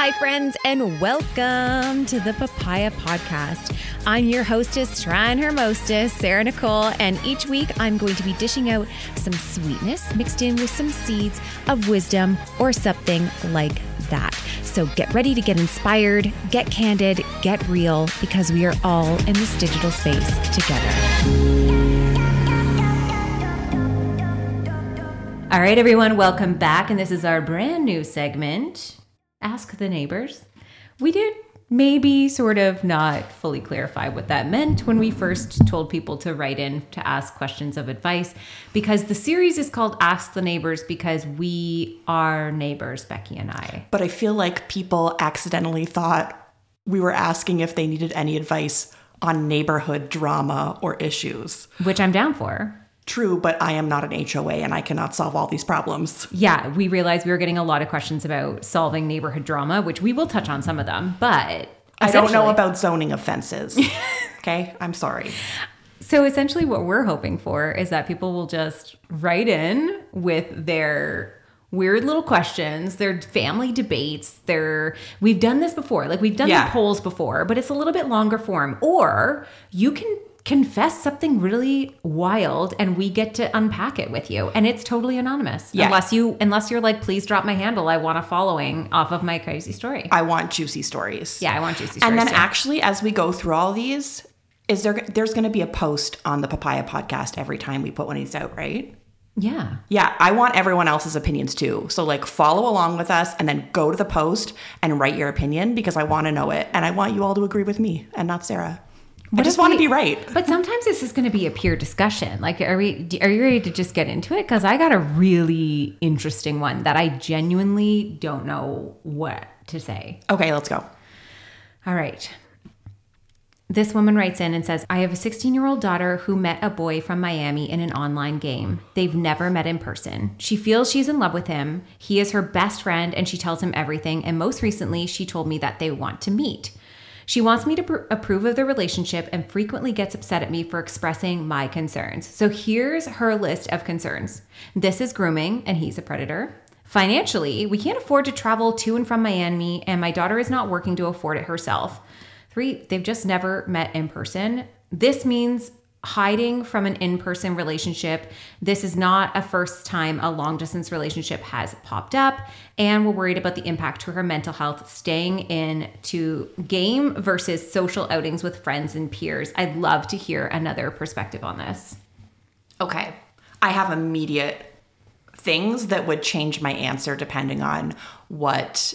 Hi, friends, and welcome to the Papaya Podcast. I'm your hostess, trying her mostest, Sarah Nicole, and each week I'm going to be dishing out some sweetness mixed in with some seeds of wisdom or something like that. So get ready to get inspired, get candid, get real, because we are all in this digital space together. All right, everyone, welcome back. And this is our brand new segment Ask the Neighbors. We did maybe sort of not fully clarify what that meant when we first told people to write in to ask questions of advice because the series is called Ask the Neighbors because we are neighbors, Becci and I. But I feel like people accidentally thought we were asking if they needed any advice on neighborhood drama or issues. Which I'm down for. True, but I am not an HOA and I cannot solve all these problems. Yeah, we realized we were getting a lot of questions about solving neighborhood drama, which we will touch on some of them, but I don't know about zoning offenses. okay, I'm sorry. So essentially, what we're hoping for is that people will just write in with their weird little questions, their family debates, their we've done this before. Like we've done Yeah. the polls before, but it's a little bit longer form. Or you can confess something really wild and we get to unpack it with you and it's totally anonymous Yeah. unless you unless you're like please drop my handle i want a following off of my crazy story I want juicy stories. yeah i want juicy stories And then too. actually, as we go through all these, is there there's going to be a post on the Papaya podcast every time we put one of these out, right? yeah Yeah, I want everyone else's opinions too. So like follow along with us and then go to the post and write your opinion because I want to know it and I want you all to agree with me and not Sarah. I just want to be right. But sometimes this is going to be a peer discussion. Like, are we? Are you ready to just get into it? Because I got a really interesting one that I genuinely don't know what to say. Okay, let's go. All right. This woman writes in and says, I have a 16 year old daughter who met a boy from Miami in an online game. They've never met in person. She feels she's in love with him. He is her best friend and she tells him everything. And most recently, she told me that they want to meet. She wants me to pr- approve of the relationship and frequently gets upset at me for expressing my concerns. So here's her list of concerns this is grooming, and he's a predator. Financially, we can't afford to travel to and from Miami, and my daughter is not working to afford it herself. Three, they've just never met in person. This means hiding from an in person relationship. This is not a first time a long distance relationship has popped up, and we're worried about the impact to her mental health staying in to game versus social outings with friends and peers. I'd love to hear another perspective on this. Okay. I have immediate things that would change my answer depending on what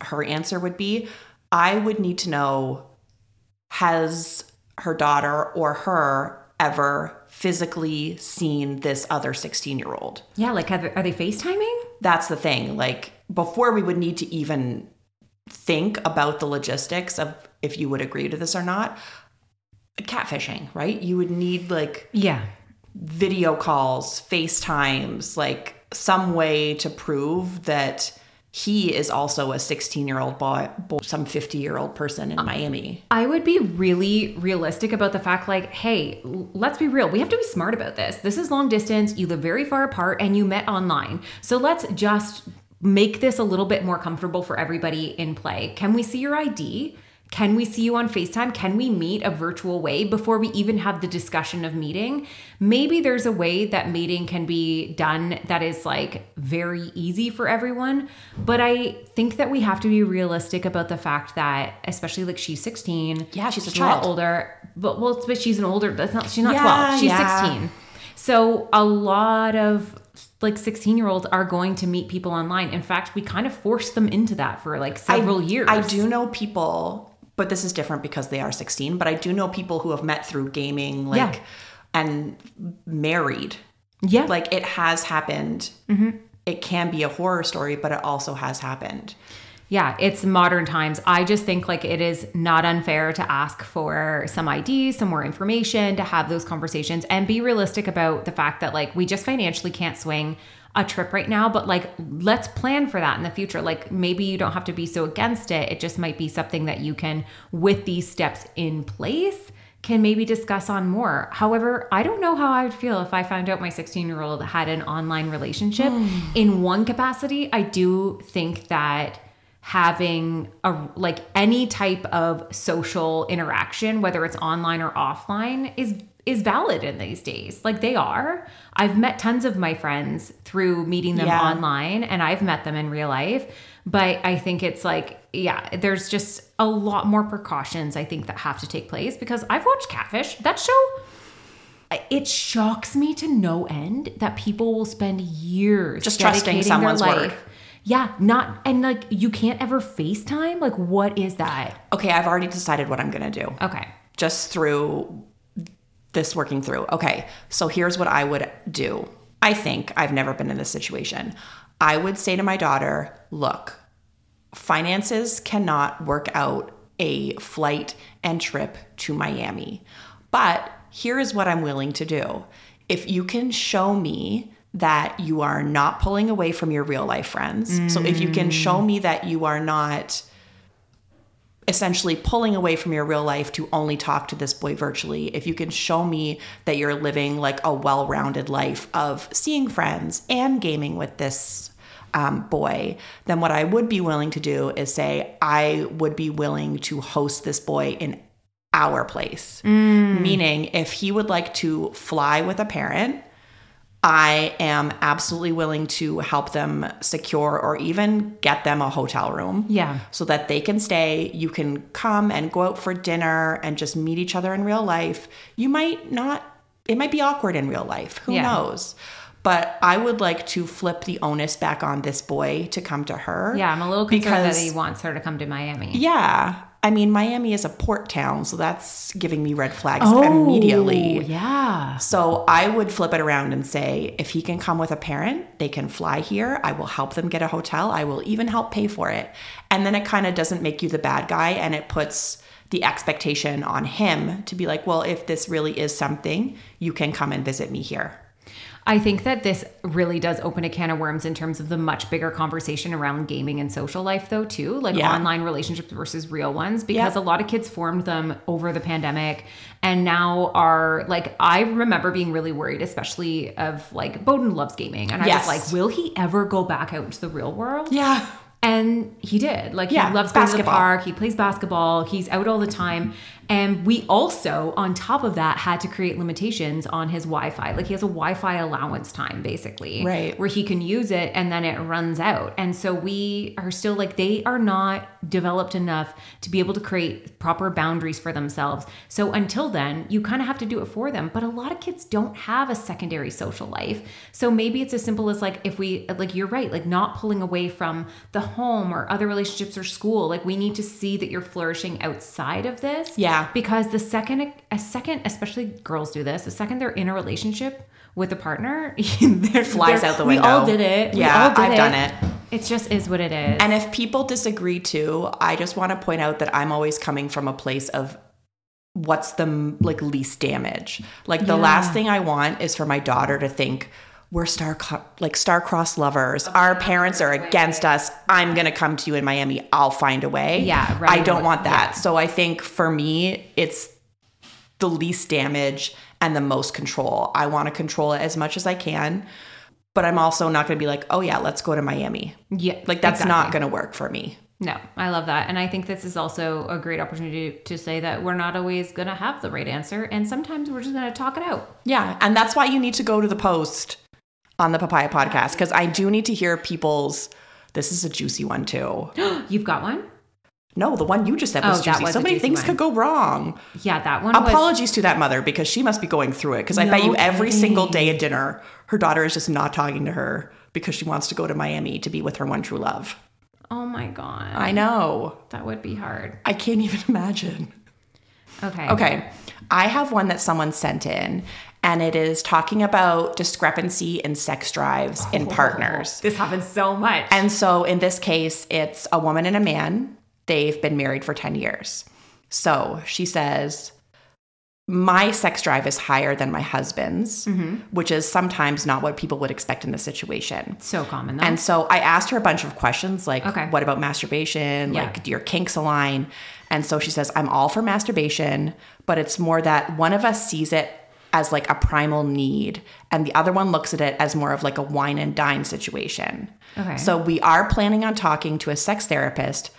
her answer would be. I would need to know has her daughter or her ever physically seen this other 16 year old? Yeah, like have, are they FaceTiming? That's the thing. Like, before we would need to even think about the logistics of if you would agree to this or not, catfishing, right? You would need like Yeah. video calls, FaceTimes, like some way to prove that he is also a 16 year old boy, boy, some 50 year old person in Miami. I would be really realistic about the fact like, hey, let's be real. We have to be smart about this. This is long distance. You live very far apart and you met online. So let's just make this a little bit more comfortable for everybody in play. Can we see your ID? Can we see you on FaceTime? Can we meet a virtual way before we even have the discussion of meeting? Maybe there's a way that meeting can be done that is like very easy for everyone. But I think that we have to be realistic about the fact that, especially like she's 16. Yeah, she's a lot child. older. But well, but she's an older, that's not, she's not Yeah, 12. She's yeah. 16. So a lot of like 16 year olds are going to meet people online. In fact, we kind of forced them into that for like several I, years. I do know people, but this is different because they are 16, but I do know people who have met through gaming, like, Yeah. and married. Yeah. Like, it has happened. Mm-hmm. It can be a horror story, but it also has happened. Yeah, it's modern times. I just think like it is not unfair to ask for some IDs, some more information, to have those conversations and be realistic about the fact that like we just financially can't swing a trip right now, but like let's plan for that in the future. Like maybe you don't have to be so against it. It just might be something that you can with these steps in place can maybe discuss on more. However, I don't know how I would feel if I found out my 16 year old had an online relationship. In one capacity, I do think that having a like any type of social interaction whether it's online or offline is is valid in these days like they are i've met tons of my friends through meeting them Yeah. online and i've met them in real life but i think it's like yeah there's just a lot more precautions i think that have to take place because i've watched catfish that show it shocks me to no end that people will spend years Just trusting someone's their word. life. Yeah, not and like you can't ever FaceTime. Like, what is that? Okay, I've already decided what I'm going to do. Okay. just through this working through. Okay, so here's what I would do. I think I've never been in this situation. I would say to my daughter, look, finances cannot work out a flight and trip to Miami. But here is what I'm willing to do. If you can show me that you are not pulling away from your real life friends, so if you can show me that you are not essentially pulling away from your real life to only talk to this boy virtually, if you can show me that you're living like a well rounded life of seeing friends and gaming with this um, boy, then what I would be willing to do is say, I would be willing to host this boy in our place. Meaning, if he would like to fly with a parent, I am absolutely willing to help them secure or even get them a hotel room. Yeah. So that they can stay. You can come and go out for dinner and just meet each other in real life. You might not, it might be awkward in real life. Who Yeah. knows? But I would like to flip the onus back on this boy to come to her. Yeah, I'm a little concerned that Because- he wants her to come to Miami. Yeah. I mean, Miami is a port town, so that's giving me red flags immediately. Oh, yeah. So I would flip it around and say, if he can come with a parent, they can fly here. I will help them get a hotel. I will even help pay for it. And then it kind of doesn't make you the bad guy and it puts the expectation on him to be like, well, if this really is something, you can come and visit me here. I think that this really does open a can of worms in terms of the much bigger conversation around gaming and social life, though, too. Like Yeah. online relationships versus real ones, because Yeah. a lot of kids formed them over the pandemic and now are like, I remember being really worried, especially of like, Bowden loves gaming. And I Yes. was like, will he ever go back out into the real world? Yeah. And he did. Like Yeah, he loves going to the basketball. park. He plays basketball. He's out all the time. And we also, on top of that, had to create limitations on his Wi-Fi. Like he has a Wi-Fi allowance time, basically, Right. where he can use it and then it runs out. And so we are still like they are not developed enough to be able to create proper boundaries for themselves. So until then, you kind of have to do it for them. But a lot of kids don't have a secondary social life. So maybe it's as simple as like if we like you're right, like not pulling away from the home or other relationships or school. Like we need to see that you're flourishing outside of this. Yeah. Because the second a second, especially girls do this, the second they're in a relationship with a partner, they're Flies they're- out the window. We all did it. We Yeah, did I've done it. It just is what it is. And if people disagree too, I just want to point out that I'm always coming from a place of what's the like least damage. Like the Yeah. last thing I want is for my daughter to think we're star like star-crossed lovers. Our parents are against us. I'm going to come to you in Miami. I'll find a way. Yeah, I don't want that. Yeah. So I think for me it's the least damage and the most control. I want to control it as much as I can. But I'm also not going to be like, "Oh yeah, let's go to Miami." yeah, Like that's not going to work for me. No, I love that. And I think this is also a great opportunity to say that we're not always going to have the right answer. And sometimes we're just going to talk it out. Yeah, and that's why you need to go to the post on the Papaya podcast because I do need to hear people's. This is a juicy one too. You've got one? No, the one you just said was Oh, juicy. was so many things one. could go wrong. Yeah, that one was. Apologies to that mother because she must be going through it. Because I bet you every single day at dinner, her daughter is just not talking to her because she wants to go to Miami to be with her one true love. Oh my God. I know. That would be hard. I can't even imagine. Okay. Okay. I have one that someone sent in, and it is talking about discrepancy in sex drives in oh, partners. This happens so much. And so in this case, it's a woman and a man. They've been married for 10 years. So she says, My sex drive is higher than my husband's, mm-hmm. which is sometimes not what people would expect in this situation. so common though. And so I asked her a bunch of questions like, Okay. what about masturbation? Yeah. Like, do your kinks align? And so she says, I'm all for masturbation, but it's more that one of us sees it as like a primal need, and the other one looks at it as more of like a wine and dine situation. Okay. So we are planning on talking to a sex therapist,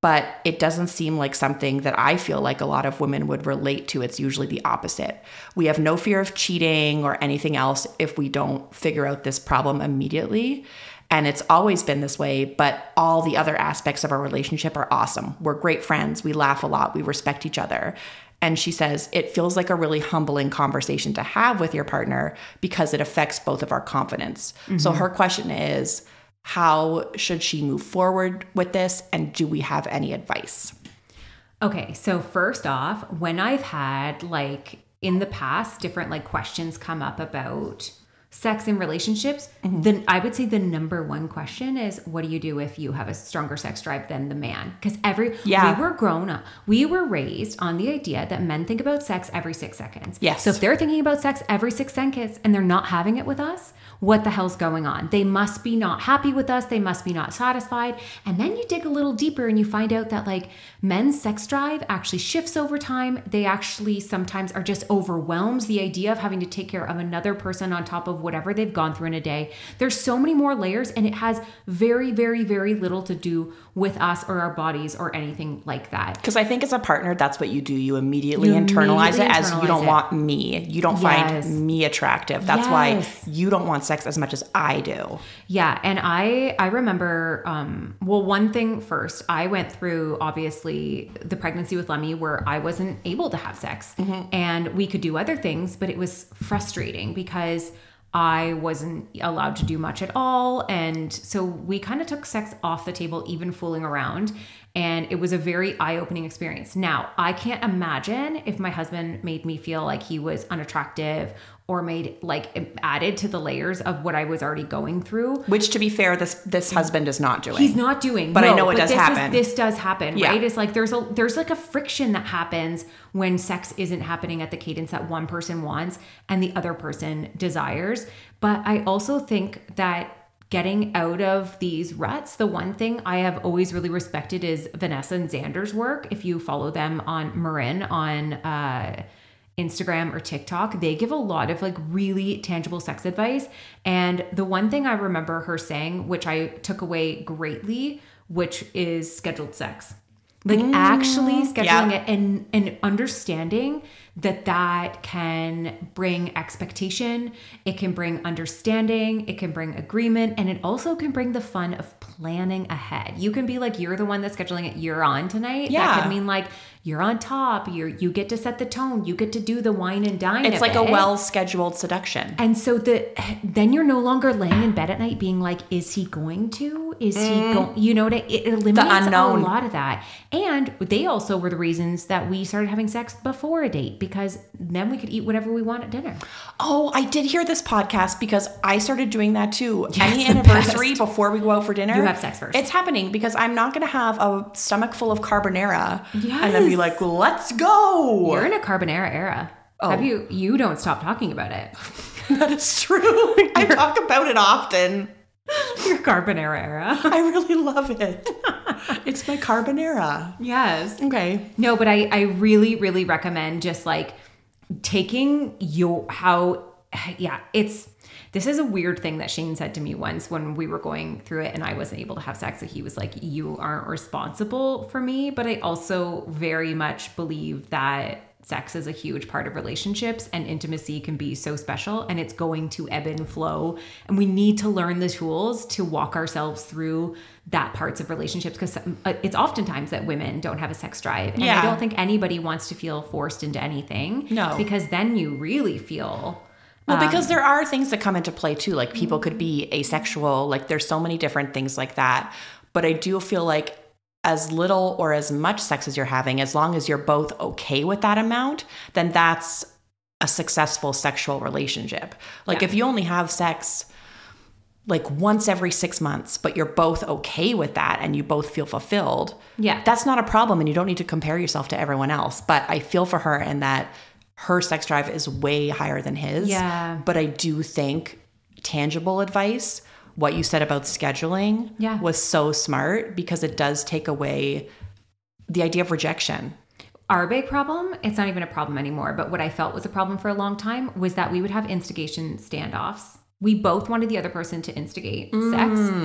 but it doesn't seem like something that I feel like a lot of women would relate to. It's usually the opposite. We have no fear of cheating or anything else if we don't figure out this problem immediately. And it's always been this way, but all the other aspects of our relationship are awesome. We're great friends. We laugh a lot. We respect each other. And she says, it feels like a really humbling conversation to have with your partner because it affects both of our confidence. So mm-hmm. her question is, how should she move forward with this? And do we have any advice? Okay, so first off, when I've had like in the past different like questions come up about sex in relationships, Mm-hmm. then I would say the number one question is what do you do if you have a stronger sex drive than the man? Because every Yeah. we were grown up, we were raised on the idea that men think about sex every six seconds. Yes. So if they're thinking about sex every six seconds and they're not having it with us, what the hell's going on? They must be not happy with us. They must be not satisfied. And then you dig a little deeper and you find out that like men's sex drive actually shifts over time. They actually sometimes are just overwhelmed. The idea of having to take care of another person on top of whatever they've gone through in a day. There's so many more layers and it has very, very, very little to do with us or our bodies or anything like that. Because I think as a partner, that's what you do. You immediately You internalize immediately it as you don't it. want me. You don't Yes. find me attractive. That's Yes. why you don't want sex as much as I do. Yeah, and I I remember um well one thing first, I went through obviously the pregnancy with Lemmy where I wasn't able to have sex and we could do other things, but it was frustrating because I wasn't allowed to do much at all and so we kind of took sex off the table even fooling around and it was a very eye-opening experience. Now, I can't imagine if my husband made me feel like he was unattractive or made like added to the layers of what I was already going through. Which, to be fair, this this husband is not doing. He's not doing, But I know it does this is- happen. this does happen, Yeah. right? It's like there's a there's like a friction that happens when sex isn't happening at the cadence that one person wants and the other person desires. But I also think that getting out of these ruts, the one thing I have always really respected is Vanessa and Xander's work. If you follow them on Marin on uh Instagram or TikTok, they give a lot of like really tangible sex advice. And the one thing I remember her saying, which I took away greatly, which is scheduled sex. Like mm, actually scheduling yeah. it and and understanding that that can bring expectation, it can bring understanding, it can bring agreement, and it also can bring the fun of planning ahead. You can be like, you're the one that's scheduling it, you're on tonight. Yeah. That could mean like you're on top, you're you get to set the tone, you get to do the wine and dine. it's like a well scheduled seduction. And so the then you're no longer laying in bed at night being like, is he going to? Is he going? You know what? I- It eliminates Mm. a lot of that. And they also were the reasons that we started having sex before a date because then we could eat whatever we want at dinner. Oh, I did hear this podcast because I started doing that too. Any the anniversary before we go out for dinner, You have sex first. It's happening because I'm not going to have a stomach full of carbonara and then be like, "Let's go." You're in a carbonara era. Oh. Have you? You don't stop talking about it. that is true. I talk about it often. Your carbonara era. I really love it. it's my carbonara. yes. Okay. No, but I, I really, really recommend just like taking your how yeah, it's this is a weird thing that Shane said to me once when we were going through it and I wasn't able to have sex. That he was like, You aren't responsible for me. But I also very much believe that sex is a huge part of relationships and intimacy can be so special and it's going to ebb and flow. And we need to learn the tools to walk ourselves through that parts of relationships because uh, it's oftentimes that women don't have a sex drive. And Yeah. I don't think anybody wants to feel forced into anything. No. Because then you really feel Well, um, because there are things that come into play too. Like people could be asexual. Like there's so many different things like that. But I do feel like as little or as much sex as you're having, as long as you're both okay with that amount, then that's a successful sexual relationship. Like Yeah. if you only have sex like once every six months, but you're both okay with that and you both feel fulfilled, Yeah. that's not a problem. And you don't need to compare yourself to everyone else. But I feel for her in that her sex drive is way higher than his. Yeah. But I do think tangible advice, what you said about scheduling, Yeah. was so smart because it does take away the idea of rejection. our big problem, it's not even a problem anymore, but what I felt was a problem for a long time was that we would have instigation standoffs. We both wanted the other person to instigate Mm.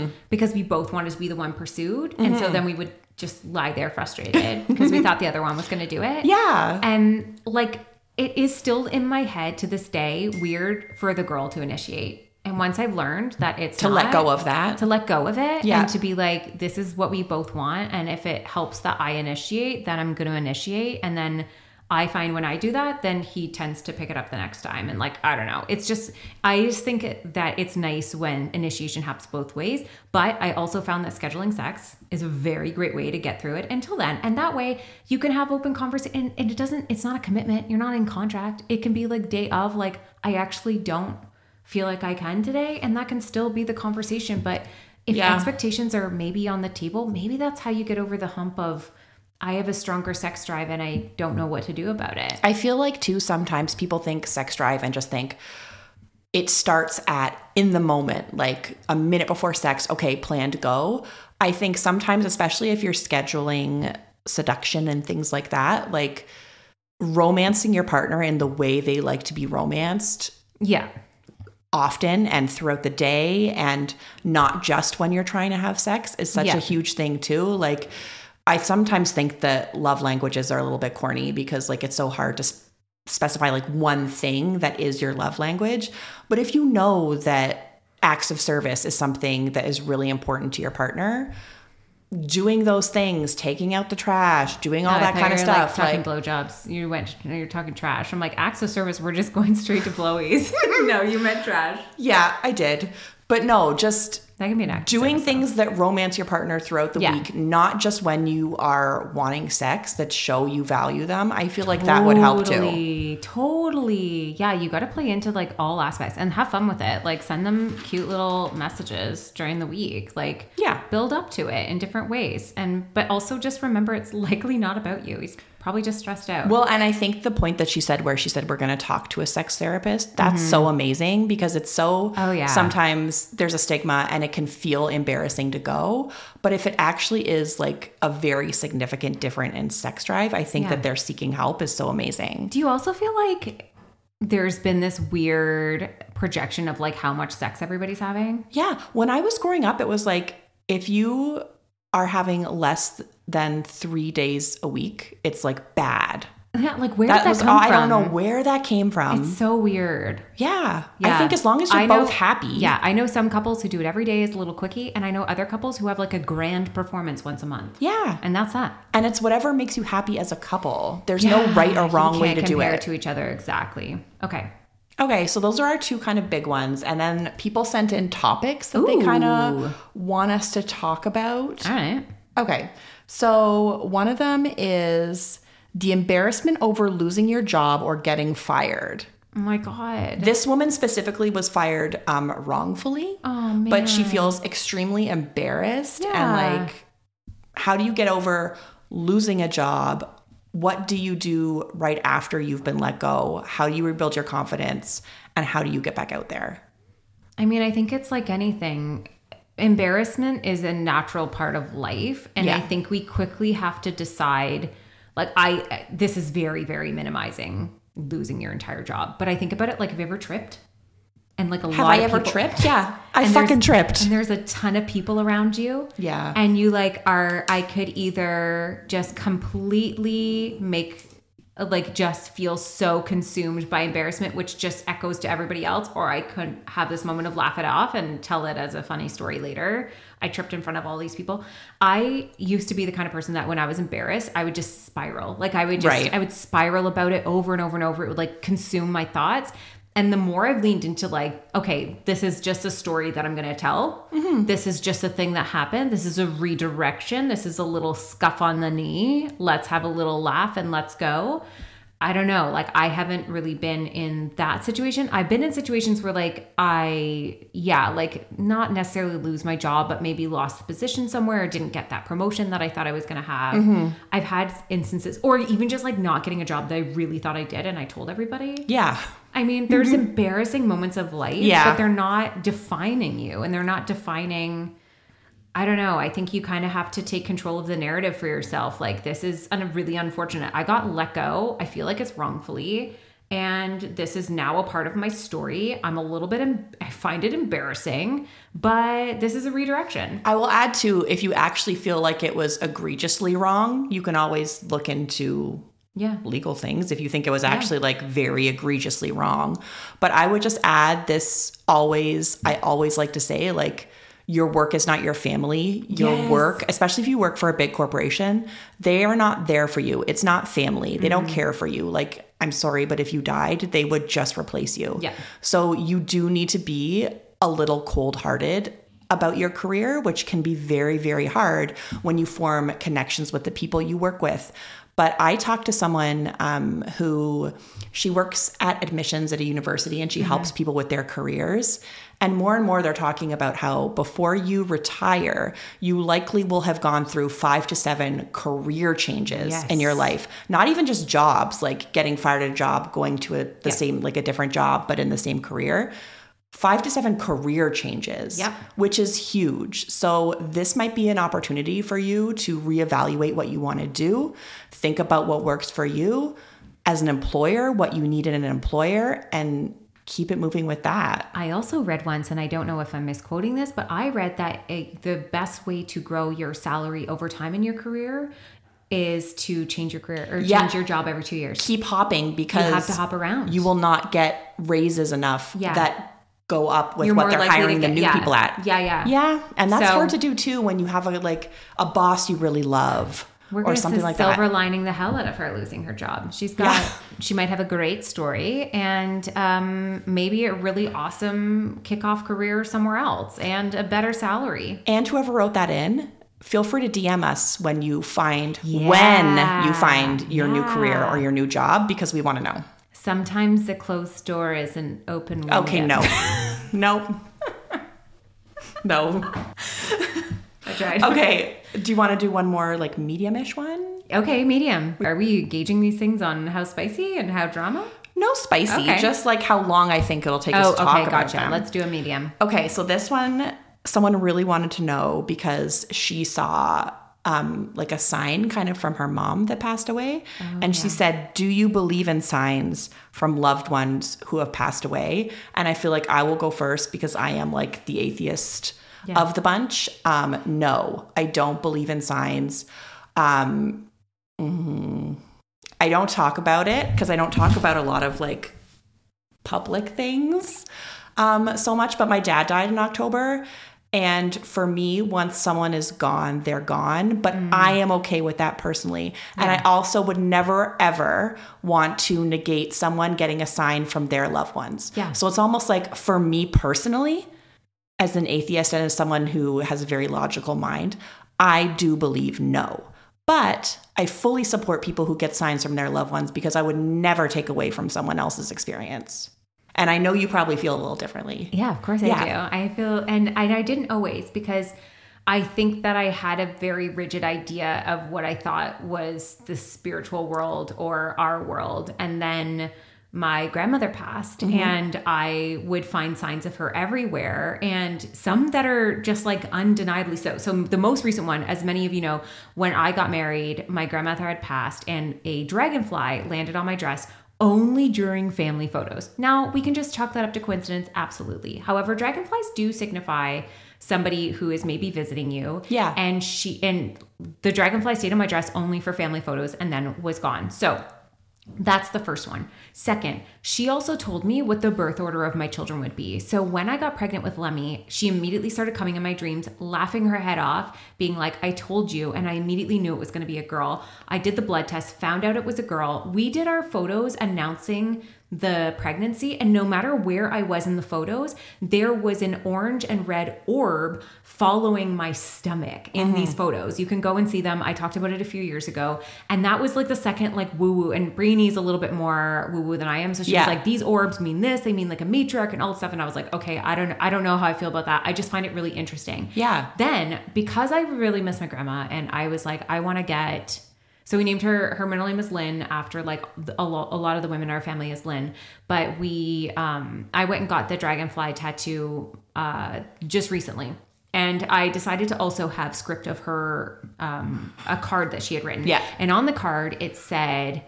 sex because we both wanted to be the one pursued. And Mm-hmm. so then we would just lie there frustrated because we thought the other one was going to do it. Yeah. And like, it is still in my head to this day weird for the girl to initiate. And once I've learned that it's To let go of that. to let go of it Yeah. and to be like, this is what we both want. And if it helps that I initiate, then I'm going to initiate. And then I find when I do that, then he tends to pick it up the next time. And like, I don't know. It's just, I just think that it's nice when initiation happens both ways. But I also found that scheduling sex is a very great way to get through it until then. And that way you can have open conversation. And, it doesn't, it's not a commitment. You're not in contract. It can be like day of, like, I actually don't feel like I can today. And that can still be the conversation. But if Yeah. expectations are maybe on the table, maybe that's how you get over the hump of I have a stronger sex drive and I don't know what to do about it. I feel like too sometimes people think sex drive and just think it starts at in the moment, like a minute before sex, okay, plan to go. I think sometimes, especially if you're scheduling seduction and things like that, like romancing your partner in the way they like to be romanced Yeah. often and throughout the day and not just when you're trying to have sex is such Yeah. a huge thing too like i sometimes think that love languages are a little bit corny because like it's so hard to specify like one thing that is your love language but if you know that acts of service is something that is really important to your partner doing those things taking out the trash doing all I that kind of stuff Like, like, talking blowjobs. You went. You're talking trash. I'm like acts of service. We're just going straight to blowies. no, you meant trash. yeah i did but no just That can be an act. doing things that romance your partner throughout the Yeah. week, not just when you are wanting sex that show you value them. I feel like that would help too. Totally, totally. Yeah, you got to play into like all aspects and have fun with it. Like send them cute little messages during the week. Like Yeah. build up to it in different ways. And but also just remember it's likely not about you. He's probably just stressed out. Well, and I think the point that she said, where she said, we're going to talk to a sex therapist, that's so amazing because it's so. Mm-hmm. Oh, yeah. Sometimes there's a stigma and it can feel embarrassing to go. But if it actually is like a very significant difference in sex drive, I think Yeah. that they're seeking help is so amazing. Do you also feel like there's been this weird projection of like how much sex everybody's having? Yeah. When I was growing up, it was like if you are having less than three days a week, it's like bad. Yeah, like where That did that was come I from? don't know where that came from. It's so weird. yeah. Yeah. I think as long as you're I know- both happy. Yeah, I know some couples who do it every day is a little quickie, and I know other couples who have like a grand performance once a month. Yeah. And that's that. And it's whatever makes you happy as a couple. There's no right or wrong way to do compare it. to each other exactly. Okay. Okay, so those are our two kind of big ones. And then people sent in topics that they kind of want us to talk about. All right. Okay. So one of them is the embarrassment over losing your job or getting fired. Oh my god. This woman specifically was fired um, wrongfully, Oh but she feels extremely embarrassed. Yeah. And like, how do you get over losing a job? What do you do right after you've been let go? How do you rebuild your confidence? And how do you get back out there? I mean, I think it's like anything. Embarrassment is a natural part of life, and I think we quickly have to decide. Like, I this is very very minimizing losing your entire job, but I think about it like, have you ever tripped? and like a Have lot I of ever people- tripped? Yeah. I fucking tripped. And there's a ton of people around you. Yeah. And you like are I could either just completely make like just feel so consumed by embarrassment which just echoes to everybody else or I could have this moment of laugh it off and tell it as a funny story later. I tripped in front of all these people. I used to be the kind of person that when I was embarrassed, I would just spiral. Like I would just Right. I would spiral about it over and over and over. It would like consume my thoughts. And the more I've leaned into like, okay, this is just a story that I'm going to tell. Mm-hmm. This is just a thing that happened. This is a redirection. This is a little scuff on the knee. Let's have a little laugh and let's go. I don't know. Like, I haven't really been in that situation. I've been in situations where, like, I, yeah, like, not necessarily lose my job, but maybe lost the position somewhere or didn't get that promotion that I thought I was going to have. Mm-hmm. I've had instances, or even just like not getting a job that I really thought I did and I told everybody. yeah. I mean, there's mm-hmm. embarrassing moments of life, Yeah. but they're not defining you and they're not defining. I don't know. I think you kind of have to take control of the narrative for yourself. Like, this is un- really unfortunate. I got let go. I feel like it's wrongfully. And this is now a part of my story. I'm a little bit, em- I find it embarrassing, but this is a redirection. I will add to if you actually feel like it was egregiously wrong, you can always look into Yeah. legal things if you think it was actually like very egregiously wrong. But I would just add this always, I always like to say, like, your work is not your family. Your Yes. work, especially if you work for a big corporation, they are not there for you. It's not family. They don't mm-hmm. care for you. Like, I'm sorry, but if you died, they would just replace you. Yeah. So you do need to be a little cold hearted about your career, which can be very, very hard when you form connections with the people you work with. But I talked to someone um, who she works at admissions at a university and she helps people with their careers. And more and more, they're talking about how before you retire, you likely will have gone through five to seven career changes Yes. in your life. Not even just jobs, like getting fired at a job, going to a, the same, like a different job, but in the same career five to seven career changes, Yep. which is huge. So, this might be an opportunity for you to reevaluate what you want to do, think about what works for you as an employer, what you need in an employer, and keep it moving with that. I also read once, and I don't know if I'm misquoting this, but I read that a, the best way to grow your salary over time in your career is to change your career or change your job every two years. Keep hopping because You have to hop around. You will not get raises enough Yeah. that go up with You're what they're hiring the new yeah. people at. Yeah, yeah. Yeah, and that's So- hard to do too when you have a like a boss you really love We're or something like silver that. lining the hell out of her losing her job. She's got, Yeah. she might have a great story and um, maybe a really awesome kickoff career somewhere else and a better salary. And whoever wrote that in, feel free to DM us when you find Yeah. when you find your new career or your new job because we want to know. Sometimes the closed door is an open window. Okay, no. nope. no. I tried. Okay. Do you want to do one more like medium-ish one? Okay, medium. Are we gauging these things on how spicy and how drama? No spicy, Okay. just like how long I think it'll take Oh, us to talk about. okay, about gotcha. them. Let's do a medium. Okay, so this one, someone really wanted to know because she saw um, like a sign kind of from her mom that passed away. and she said, Do you believe in signs from loved ones who have passed away? And I feel like I will go first because I am like the atheist Yeah. of the bunch. Um, no, I don't believe in signs. Um, mm, I don't talk about it because I don't talk about a lot of like public things um, so much. But my dad died in October. And for me, once someone is gone, they're gone. But Mm. I am okay with that personally. And I also would never, ever want to negate someone getting a sign from their loved ones. Yeah. So it's almost like for me personally, as an atheist and as someone who has a very logical mind, I do believe no. But I fully support people who get signs from their loved ones because I would never take away from someone else's experience. And I know you probably feel a little differently. Yeah, of course I Yeah. do. I feel, and, and I didn't always because I think that I had a very rigid idea of what I thought was the spiritual world or our world. And then my grandmother passed, Mm-hmm. and I would find signs of her everywhere, and some that are just like undeniably so. So, the most recent one, as many of you know, when I got married, my grandmother had passed, and a dragonfly landed on my dress only during family photos. Now, we can just chalk that up to coincidence, absolutely. However, dragonflies do signify somebody who is maybe visiting you. Yeah. And she and the dragonfly stayed on my dress only for family photos and then was gone. So that's the first one. Second, she also told me what the birth order of my children would be. So when I got pregnant with Lemmy, she immediately started coming in my dreams, laughing her head off, being like, I told you. And I immediately knew it was going to be a girl. I did the blood test, found out it was a girl. We did our photos announcing the pregnancy. And no matter where I was in the photos there was an orange and red orb following my stomach in uh-huh. these photos. You can go and see them. I talked about it a few years ago. And that was like the second like woo woo and Breenie's a little bit more woo woo than I am. So she Yeah. was like these orbs mean this. They mean like a matriarch and all stuff. And I was like okay I don't I don't know how I feel about that. I just find it really interesting. Yeah. then because I really miss my grandma and I was like I want to get so we named her her middle name is Lynn after like a, lo- a lot of the women in our family is Lynn. But we um I went and got the dragonfly tattoo uh just recently. And I decided to also have script of her um a card that she had written. Yeah. and on the card it said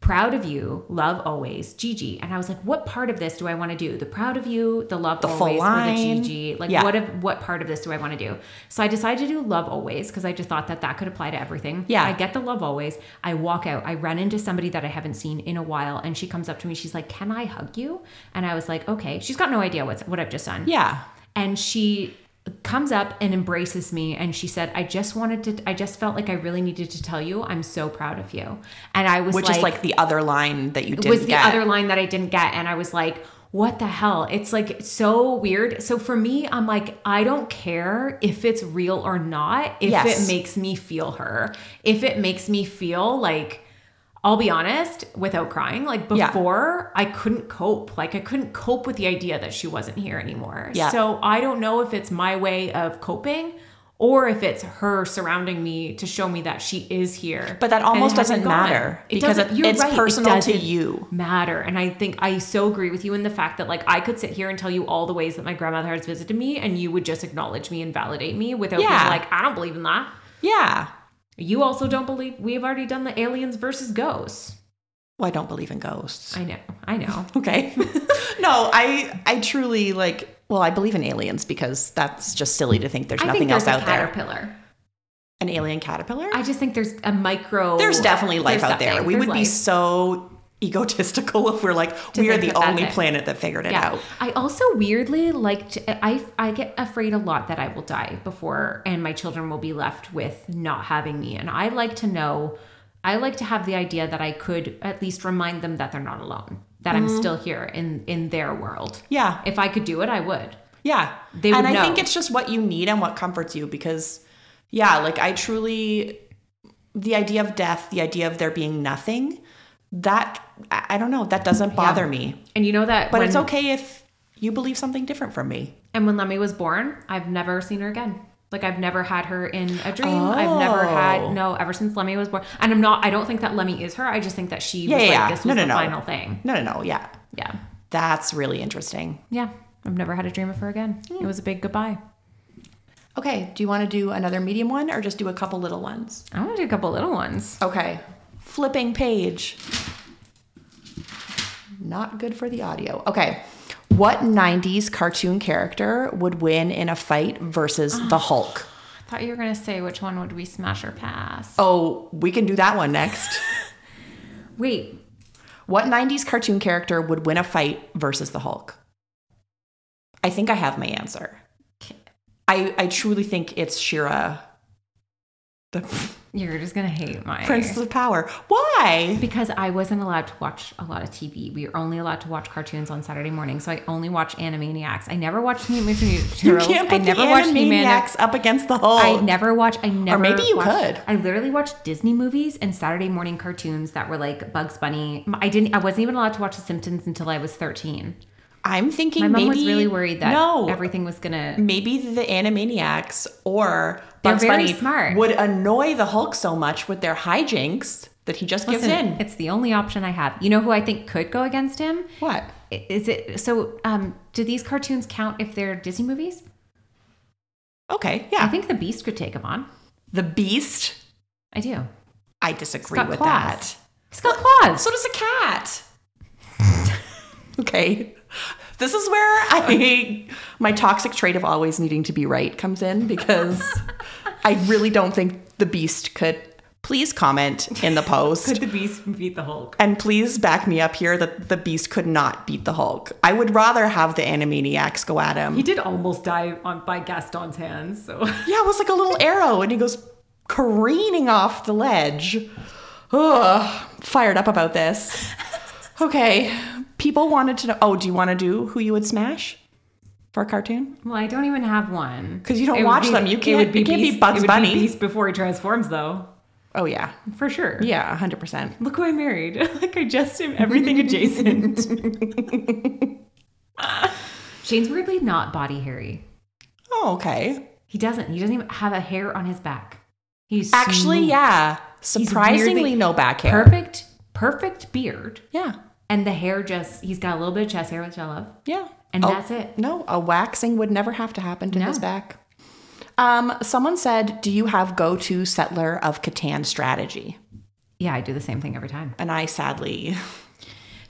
proud of you love always Gigi and I was like what part of this do I want to do the proud of you the love The full always or the line. Gigi like Yeah. what if what part of this do I want to do? So I decided to do love always because I just thought that that could apply to everything. Yeah. I get the love always. I walk out. I run into somebody that I haven't seen in a while, and she comes up to me. She's like, "Can I hug you?" And I was like, "Okay." She's got no idea what's what I've just done. Yeah. And she comes up and embraces me and she said i just wanted to i just felt like i really needed to tell you i'm so proud of you and i was Which like, is like the other line that you didn't was the get. other line that I didn't get. And I was like, what the hell? It's like so weird. So for me, I'm like, I don't care if it's real or not, if Yes. it makes me feel her. If it makes me feel like, I'll be honest, without crying, like Yeah. before, I couldn't cope. Like I couldn't cope with the idea that she wasn't here anymore. Yeah. So I don't know if it's my way of coping or if it's her surrounding me to show me that she is here. But that almost doesn't matter It because doesn't- it's right, it personal to doesn't you. matter. And I think I so agree with you in the fact that like I could sit here and tell you all the ways that my grandmother has visited me and you would just acknowledge me and validate me without Yeah. being like, I don't believe in that. Yeah. You also don't believe we've already done the aliens versus ghosts. Well, I don't believe in ghosts. I know. I know. Okay. no, I I truly like well, I believe in aliens because that's just silly to think there's I nothing think there's else a out there. caterpillar. An alien caterpillar? I just think there's a micro there's definitely life there's out there. We There's would be so egotistical if we're like we are the only it. planet that figured it out. I also weirdly like to, I I get afraid a lot that I will die before and my children will be left with not having me and I like to know I like to have the idea that I could at least remind them that they're not alone that I'm still here in in their world. Mm-hmm. Yeah. If I could do it, I would. Yeah. They and I think it's just what you need and what comforts you because yeah, like I truly the idea of death, the idea of there being nothing, that I don't know, that doesn't bother me. And you know that But when, it's okay if you believe something different from me. And when Lemmy was born, I've never seen her again. Like I've never had her in a dream. I've never Oh. had no ever since Lemmy was born. And I'm not. I don't think that Lemmy is her. I just think that she Yeah, was yeah, like yeah. this No, was no, the no. final thing. No, no, no. Yeah. Yeah, That's really interesting. yeah. I've never had a dream of her again. It hmm. was a big goodbye. Okay. Do you want to do another medium one or just do a couple little ones? I want to do a couple little ones. Okay. Flipping page. Not good for the audio. Okay. What 90s cartoon character would win in a fight versus the Hulk? I thought you were gonna say which one would we smash or pass. Oh, we can do that one next. Wait, what 90s cartoon character would win a fight versus the Hulk? I think I have my answer. I, I truly think it's Shira, the you're just gonna hate my Princess of Power. Why? because I wasn't allowed to watch a lot of TV. We were only allowed to watch cartoons on Saturday morning, so I only watched Animaniacs. I never watched Mutant Ninja You Turtles. can't put I never the watched Animaniacs up against the Hulk. I never watched. I never. maybe you watched- could. I literally watched Disney movies and Saturday morning cartoons that were like Bugs Bunny. I didn't. I wasn't even allowed to watch The Simpsons until I was thirteen. I'm thinking My mom maybe was really worried that no, everything was gonna. maybe the Animaniacs or Bugs Bunny smart. would annoy the Hulk so much with their hijinks that he just gives Listen, in. It's the only option I have. You know who I think could go against him? What is it so? Um, do these cartoons count if they're Disney movies? Okay, yeah. I think the Beast could take him on. the Beast. I do. I disagree got with claws. that. He's got claws. So does a cat. Okay. This is where I my toxic trait of always needing to be right comes in because I really don't think the beast could please comment in the post Could the beast beat the Hulk? and please back me up here that the beast could not beat the Hulk. I would rather have the Animaniacs go at him. He did almost die on by Gaston's hands, so Yeah, it was like a little arrow, and he goes careening off the ledge. Ugh, fired up about this. Okay, people wanted to know. Oh, do you want to do who you would smash for a cartoon? well, I don't even have one because you don't It watch be- them. You can't- would be it can't be Bugs it would Bunny. Beast before he transforms, though, Oh yeah, for sure. yeah, hundred percent. Look who I married. like I just am everything adjacent. Shane's weirdly not body hairy. Oh, okay. He doesn't. He doesn't even have a hair on his back. He's Actually, smooth. yeah, surprisingly weirdly- no back hair. Perfect, perfect beard, Yeah, and the hair just—he's got a little bit of chest hair, which I love. yeah, And Oh, that's it. No, a waxing would never have to happen to No. his back. Um, someone said, "Do you have go-to settler of Catan strategy?" Yeah, I do the same thing every time. And I sadly,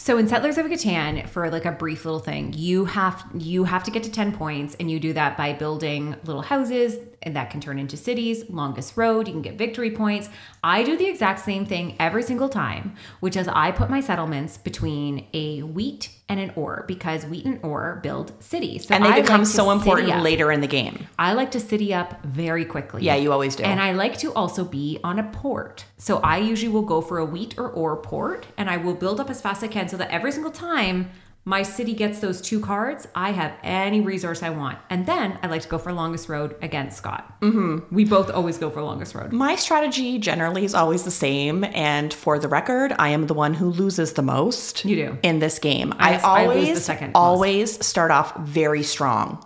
So in Settlers of Catan, for like a brief little thing, you have you have to get to ten points, and you do that by building little houses, and that can turn into cities. Longest road, you can get victory points. I do the exact same thing every single time, which is I put my settlements between a wheat and an ore because wheat and ore build cities, so and they I become like so important later in the game. I like to city up very quickly. Yeah, you always do. And I like to also be on a port. So I usually will go for a wheat or ore port and I will build up as fast as I can so that every single time my city gets those two cards, I have any resource I want. And then I like to go for longest road against Scott. Mm-hmm. We both always go for longest road. My strategy generally is always the same, and for the record, I am the one who loses the most. You do. in this game. I- I, I always, most. always start off very strong.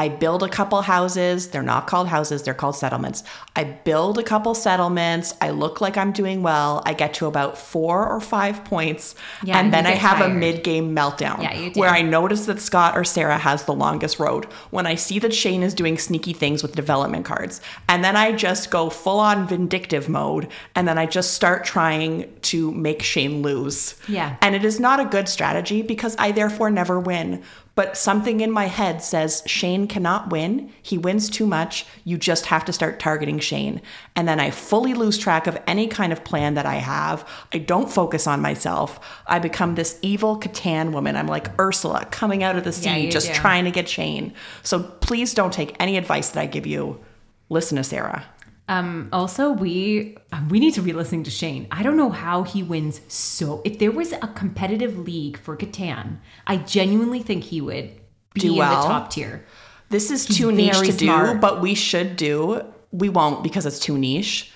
I build a couple houses. They're not called houses, they're called settlements. I build a couple settlements. I look like I'm doing well. I get to about four or five points. Yeah, and then I have a tired. mid game meltdown Yeah, where I notice that Scott or Sarah has the longest road. When I see that Shane is doing sneaky things with development cards. And then I just go full on vindictive mode. And then I just start trying to make Shane lose. Yeah. And it is not a good strategy because I therefore never win. But something in my head says Shane cannot win. He wins too much. You just have to start targeting Shane. And then I fully lose track of any kind of plan that I have. I don't focus on myself. I become this evil Catan woman. I'm like Ursula coming out of the sea, Yeah, just do. trying to get Shane. So please don't take any advice that I give you. Listen to Sarah. Um, also, we we need to be listening to Shane. I don't know how he wins so. If there was a competitive league for Catan, I genuinely think he would be Do in well. the top tier. This is too niche to do, but we should do. We won't because it's too niche.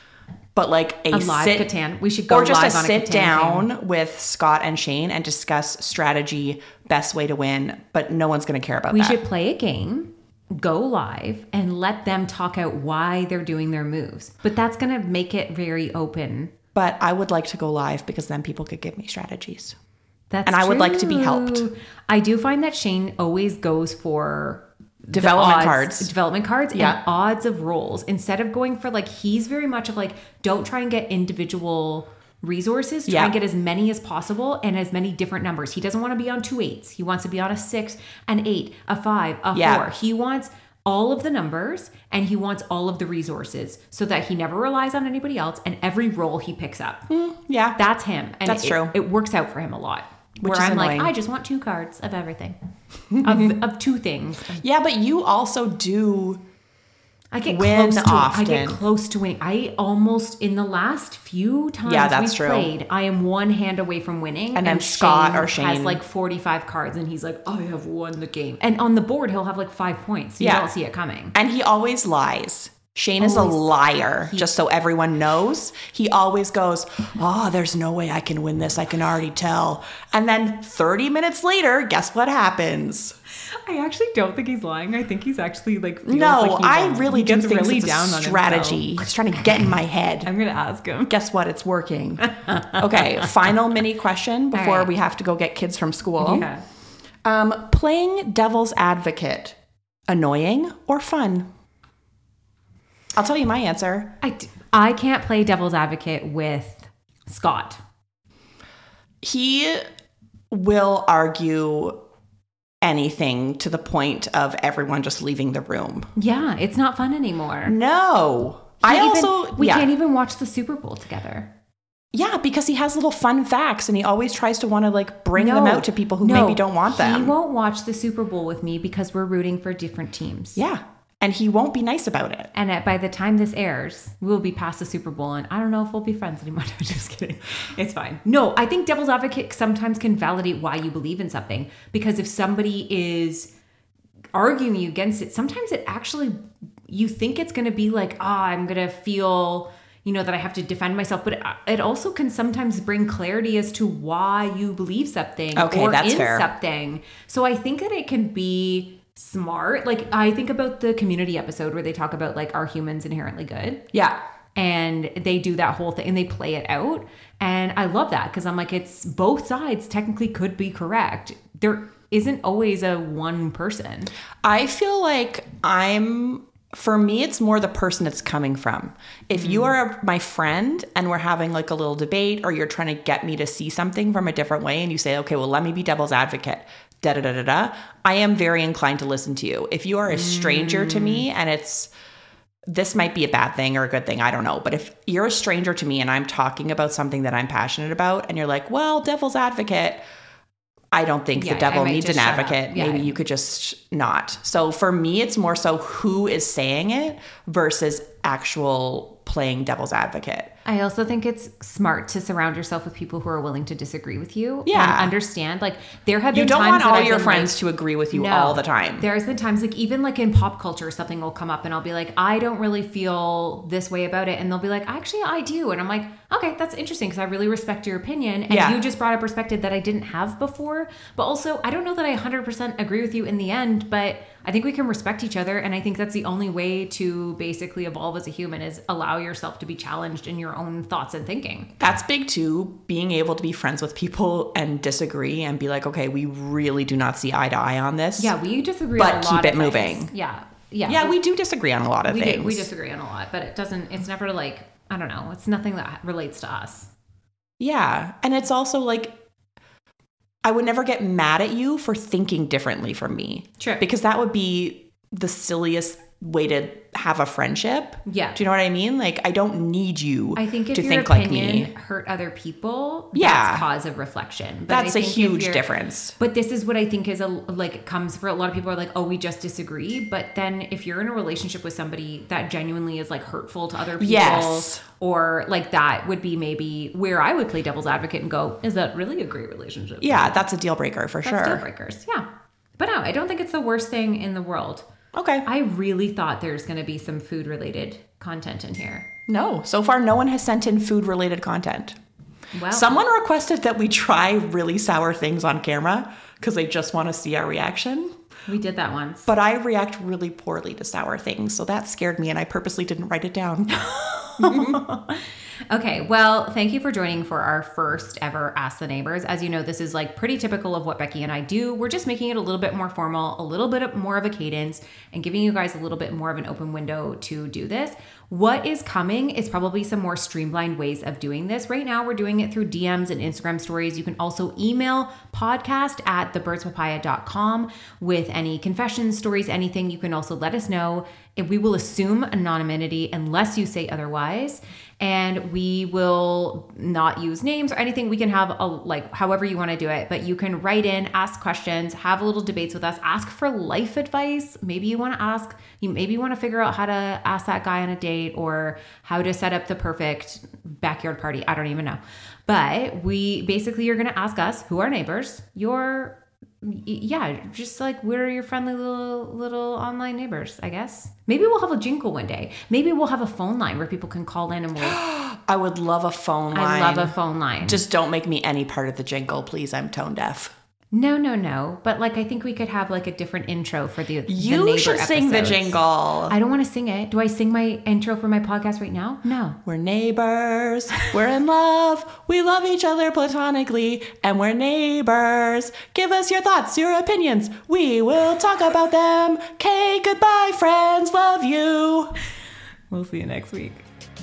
But like a, A live sit, Catan. We should go or just a a sit Catan down with Scott and Shane and discuss strategy, best way to win. But no one's going to care about We that. should play a game, go live, and let them talk out why they're doing their moves. But that's going to make it very open. but I would like to go live because then people could give me strategies. That's And I would like to be helped. I do find that Shane always goes for Development odds- cards. development cards, Yeah. and odds of rolls instead of going for like he's very much of like don't try and get individual resources. Try Yeah. and get as many as possible and as many different numbers. He doesn't want to be on two eights. He wants to be on a six, an eight, a five, a Yeah. four. He wants all of the numbers and he wants all of the resources so that he never relies on anybody else and every roll he picks up. Mm, yeah. That's him. And That's it- true. It works out for him a lot. Which where is I'm annoying. like, I just want two cards of everything, of, of two things. yeah, but you also do. I get Win close to, I get close to winning. I almost in the last few times Yeah, that's we've true. played, I am one hand away from winning. And then Scott or has like 45 cards, and he's like, I have won the game. And on the board, he'll have like five points. So Yeah. You don't see it coming. And he always lies. Shane is a Always. liar, just so everyone knows. He always goes, Oh, there's no way I can win this. I can already tell. And then 30 minutes later, guess what happens? I actually don't think he's lying. I think he's actually like No, like he I won. really he do think really it's down on strategy. He's trying to get in my head. I'm gonna ask him. Guess what? It's working. Okay, final mini question before right. we have to go get kids from school. Yeah. Um, playing devil's advocate, annoying or fun? I'll tell you my answer. I, d- I can't play devil's advocate with Scott. he will argue anything to the point of everyone just leaving the room. Yeah, it's not fun anymore. No. I even- also we yeah. can't even watch the Super Bowl together. Yeah, because he has little fun facts and he always tries to want to like bring them out to people who no, maybe don't want them. He won't watch the Super Bowl with me because we're rooting for different teams. Yeah. And he won't be nice about it. And at, by the time this airs, we'll be past the Super Bowl, and I don't know if we'll be friends anymore. I'm just kidding. It's fine. No, I think devil's advocate sometimes can validate why you believe in something because if somebody is arguing you against it, sometimes it actually you think it's going to be like, ah, I'm going to feel. You know that I have to defend myself, but it, it also can sometimes bring clarity as to why you believe something Okay, or that's in fair. something. So I think that it can be smart. Like I think about the community episode where they talk about like are humans inherently good? Yeah. And they do that whole thing and they play it out. And I love that because I'm like it's both sides technically could be correct. There isn't always a one person. I feel like I'm for me it's more the person it's coming from. If you mm. are my friend and we're having like a little debate or you're trying to get me to see something from a different way and you say, "Okay, well, let me be devil's advocate." Da da da da da. I am very inclined to listen to you. If you are a stranger to me mm. and it's this might be a bad thing or a good thing, I don't know. But if you're a stranger to me and I'm talking about something that I'm passionate about and you're like, "Well, devil's advocate," I don't think Yeah, the devil needs an just shut up. advocate. Yeah. Maybe you could just not. So for me, it's more so who is saying it versus actual playing devil's advocate. I also think it's smart to surround yourself with people who are willing to disagree with you Yeah. and understand. Like there have been You don't times want all your been, friends like, to agree with you No. all the time. There's been times like even like in pop culture, something will come up and I'll be like, I don't really feel this way about it. And they'll be like, actually, I do. And I'm like, okay, that's interesting because I really respect your opinion. And Yeah. you just brought a perspective that I didn't have before. But also, I don't know that I 100% agree with you in the end, but I think we can respect each other. And I think that's the only way to basically evolve as a human is allow yourself to be challenged in your own thoughts and thinking. That's big too, being able to be friends with people and disagree and be like, okay, we really do not see eye to eye on this. Yeah, we disagree But on a keep it of things. moving. Yeah. Yeah. Yeah, we do disagree on a lot of we, things. do, we disagree on a lot, but it doesn't, it's never like, I don't know, it's nothing that relates to us. Yeah. And it's also like, I would never get mad at you for thinking differently from me. True. Because that would be the silliest way to have a friendship. Yeah. Do you know what I mean? Like, I don't need you I think if to your think like opinion me. hurt other people, Yeah. cause of reflection. But That's I a huge difference. But this is what I think is a like it comes for a lot of people are like, oh, we just disagree. But then if you're in a relationship with somebody that genuinely is like hurtful to other people, Yes. or like that would be maybe where I would play devil's advocate and go, is that really a great relationship? Yeah, that's a deal breaker for That's sure. deal breakers. Yeah. But no, I don't think it's the worst thing in the world. Okay. I really thought there's going to be some food related content in here. no, so far no one has sent in food related content. Well, Someone requested that we try really sour things on camera because they just want to see our reaction. we did that once. But I react really poorly to sour things, so that scared me and I purposely didn't write it down. Okay, well, thank you for joining for our first ever Ask the Neighbors. As you know, this is like pretty typical of what Becci and I do. We're just making it a little bit more formal, a little bit more of a cadence, and giving you guys a little bit more of an open window to do this. What is coming is probably some more streamlined ways of doing this. Right now, we're doing it through DMs and Instagram stories. You can also email podcast at thebirdspapaya.com with any confessions, stories, anything. You can also let us know. We will assume anonymity unless you say otherwise, and we will not use names or anything. We can have a like however you want to do it, but you can write in, ask questions, have little debates with us, ask for life advice. Maybe you want to ask, you maybe want to figure out how to ask that guy on a date or how to set up the perfect backyard party. I don't even know. But we basically you're going to ask us who are neighbors, your yeah, just like we're your friendly little little online neighbors, I guess. Maybe we'll have a jingle one day. Maybe we'll have a phone line where people can call in and we'll. I would love a phone line. I love a phone line. Just don't make me any part of the jingle, please. I'm tone deaf. No, no, no. But like, I think we could have like a different intro for the. the You neighbor should sing the jingle. I don't want to sing it. Do I sing my intro for my podcast right now? No. We're neighbors. We're in love. We love each other platonically, and we're neighbors. Give us your thoughts, your opinions. We will talk about them. Okay, goodbye, friends. Love you. We'll see you next week.